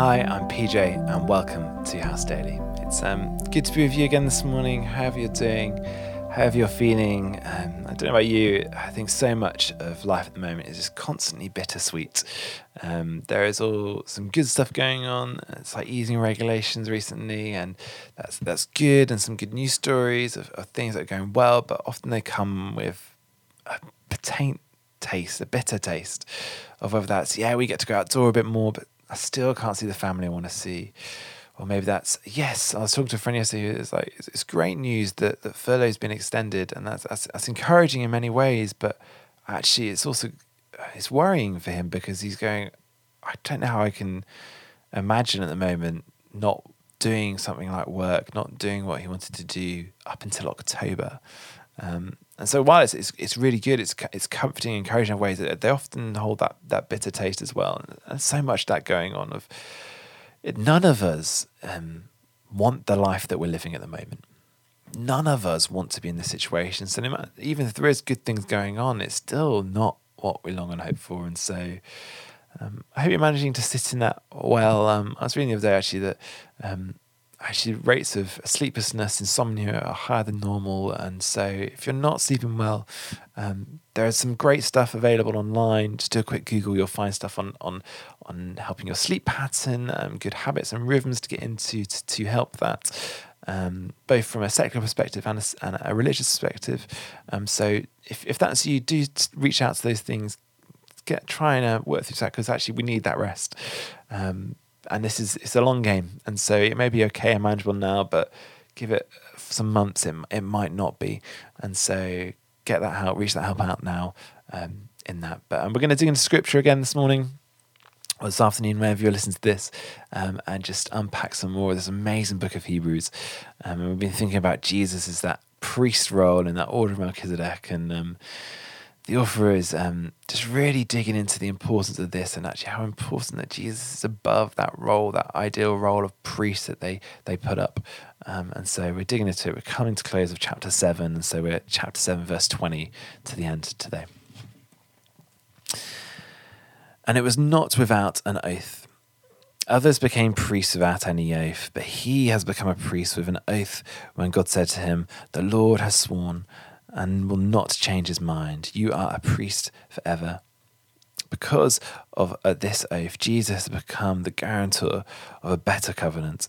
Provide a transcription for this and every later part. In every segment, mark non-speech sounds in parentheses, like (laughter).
Hi, I'm PJ, and welcome to House Daily. It's um, good to be with you again this morning. However you're doing, however you're feeling. Um, I don't know about you. I think so much of life at the moment is just constantly bittersweet. Um, there is all some good stuff going on. It's like easing regulations recently, and that's that's good, and some good news stories of, of things that are going well. But often they come with a taint taste, a bitter taste of whether that's yeah we get to go outdoor a bit more, but I still can't see the family I want to see. Or maybe that's yes. I was talking to a friend yesterday. It's like it's, it's great news that that furlough's been extended, and that's, that's that's encouraging in many ways. But actually, it's also it's worrying for him because he's going. I don't know how I can imagine at the moment not doing something like work, not doing what he wanted to do up until October. Um, and so while it's, it's, it's really good, it's it's comforting, encouraging in ways that they often hold that that bitter taste as well. And so much that going on of it, none of us um, want the life that we're living at the moment. None of us want to be in this situation. So even if there is good things going on, it's still not what we long and hope for. And so um, I hope you're managing to sit in that well. Um, I was reading the other day actually that um, actually rates of sleeplessness, insomnia are higher than normal. And so if you're not sleeping well, um, there is some great stuff available online. Just do a quick Google, you'll find stuff on on on helping your sleep pattern, um, good habits and rhythms to get into to, to help that. Um, both from a secular perspective and a, and a religious perspective. Um, so if, if that's you, do reach out to those things. Get trying and uh, work through that because actually we need that rest. Um, and this is it's a long game, and so it may be okay and manageable now, but give it some months, it it might not be, and so get that help, reach that help out now um, in that. But um, we're going to dig into scripture again this morning or this afternoon, whenever you're listening to this, um, and just unpack some more of this amazing book of Hebrews. Um, and we've been thinking about Jesus as that priest role in that order of Melchizedek, and um, the author is um, just really digging into the importance of this and actually how important that Jesus is above that role, that ideal role of priest that they they put up. Um, and so we're digging into it. We're coming to close of chapter seven, and so we're at chapter seven, verse twenty, to the end today. And it was not without an oath. Others became priests without any oath, but he has become a priest with an oath when God said to him, The Lord has sworn and will not change his mind. You are a priest forever. Because of uh, this oath, Jesus has become the guarantor of a better covenant.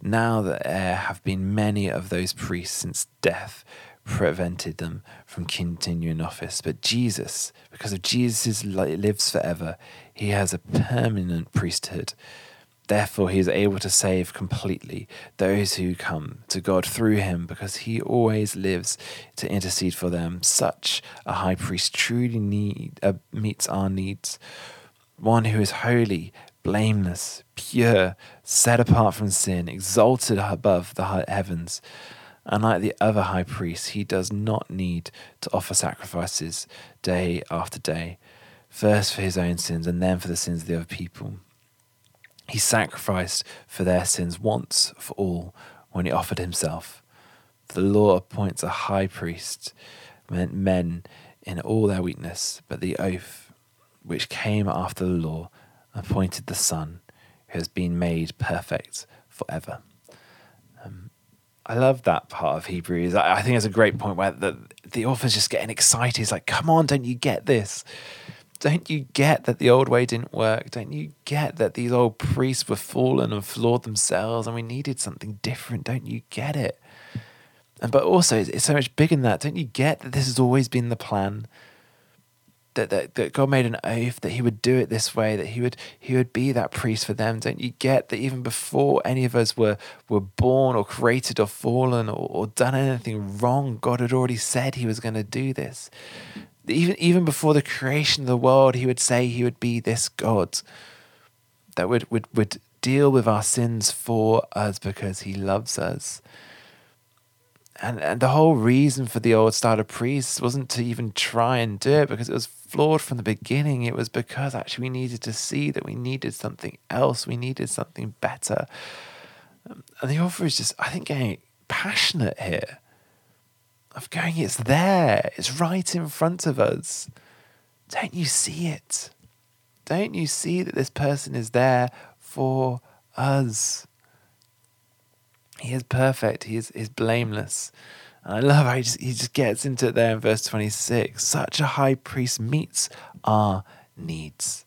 Now that there have been many of those priests since death prevented them from continuing office. But Jesus, because of Jesus' lives forever, he has a permanent priesthood Therefore, he is able to save completely those who come to God through him because he always lives to intercede for them. Such a high priest truly need, uh, meets our needs. One who is holy, blameless, pure, set apart from sin, exalted above the heavens. Unlike the other high priests, he does not need to offer sacrifices day after day, first for his own sins and then for the sins of the other people. He sacrificed for their sins once for all when he offered himself. The law appoints a high priest, meant men in all their weakness, but the oath which came after the law appointed the Son, who has been made perfect forever. Um, I love that part of Hebrews. I, I think it's a great point where the, the author's just getting excited. He's like, come on, don't you get this? Don't you get that the old way didn't work? Don't you get that these old priests were fallen and flawed themselves and we needed something different? Don't you get it? And but also it's so much bigger than that. Don't you get that this has always been the plan? That, that, that God made an oath that he would do it this way, that he would he would be that priest for them. Don't you get that even before any of us were were born or created or fallen or, or done anything wrong, God had already said he was going to do this even even before the creation of the world, he would say he would be this God that would would would deal with our sins for us because he loves us. And and the whole reason for the old style of priests wasn't to even try and do it because it was flawed from the beginning. It was because actually we needed to see that we needed something else. We needed something better. And the author is just, I think, getting passionate here of going, it's there, it's right in front of us. Don't you see it? Don't you see that this person is there for us. He is perfect. He is, is blameless. And I love how he just, he just gets into it there in verse 26. Such a high priest meets our needs.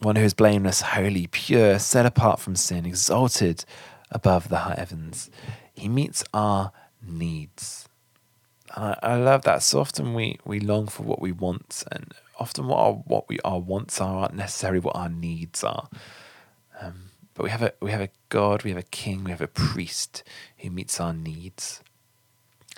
One who is blameless, holy, pure, set apart from sin, exalted above the high heavens. He meets our needs. And I, I love that. So often we, we long for what we want, and often what our, what we our wants are aren't necessarily what our needs are. Um, but we have a we have a God, we have a King, we have a priest who meets our needs.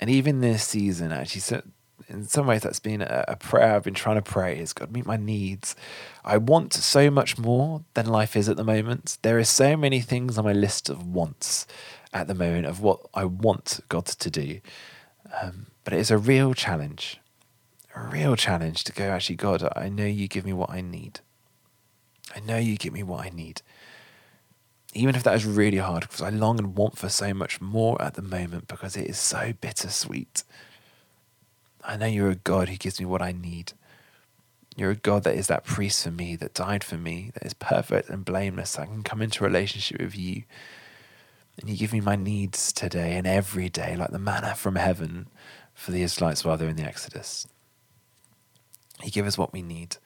And even this season, actually, so in some ways, that's been a, a prayer I've been trying to pray: is God meet my needs. I want so much more than life is at the moment. There are so many things on my list of wants at the moment of what I want God to do. Um, but it is a real challenge, a real challenge to go, actually, God, I know you give me what I need. I know you give me what I need. Even if that is really hard, because I long and want for so much more at the moment because it is so bittersweet. I know you're a God who gives me what I need. You're a God that is that priest for me, that died for me, that is perfect and blameless. I can come into relationship with you and you give me my needs today and every day, like the manna from heaven for the Israelites while they're in the Exodus. You give us what we need.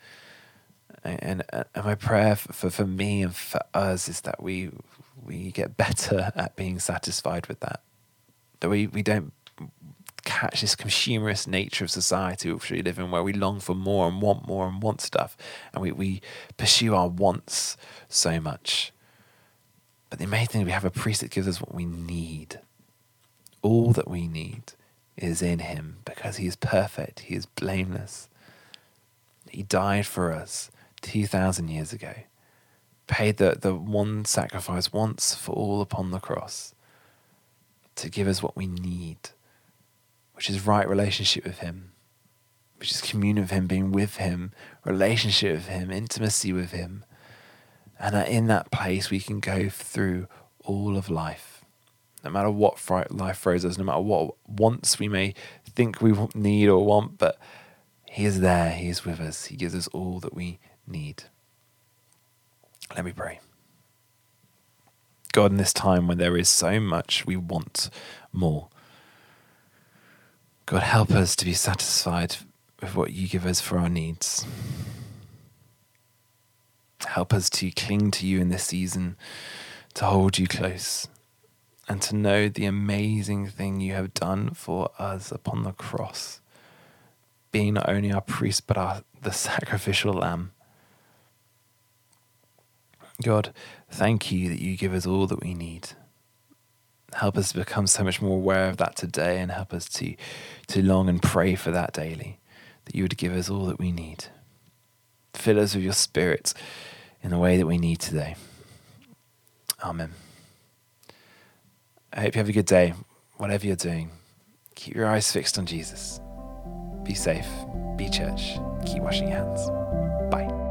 And, and, and my prayer for, for me and for us is that we we get better at being satisfied with that. That we, we don't catch this consumerist nature of society which we live in where we long for more and want more and want stuff and we, we pursue our wants so much but the amazing thing we have a priest that gives us what we need. All that we need is in him because he is perfect, he is blameless. He died for us 2,000 years ago, paid the, the one sacrifice once for all upon the cross to give us what we need, which is right relationship with him, which is communion with him, being with him, relationship with him, intimacy with him and that in that place, we can go through all of life. No matter what life throws us, no matter what wants we may think we need or want, but He is there, He is with us, He gives us all that we need. Let me pray. God, in this time when there is so much we want more, God, help us to be satisfied with what you give us for our needs. Help us to cling to you in this season, to hold you close, and to know the amazing thing you have done for us upon the cross, being not only our priest, but our, the (laughs) sacrificial lamb. God, thank you that you give us all that we need. Help us become so much more aware of that today and help us to, to long and pray for that daily, that you would give us all that we need. Fill us with your spirit in the way that we need today. Amen. I hope you have a good day, whatever you're doing. Keep your eyes fixed on Jesus. Be safe, be church, keep washing your hands. Bye.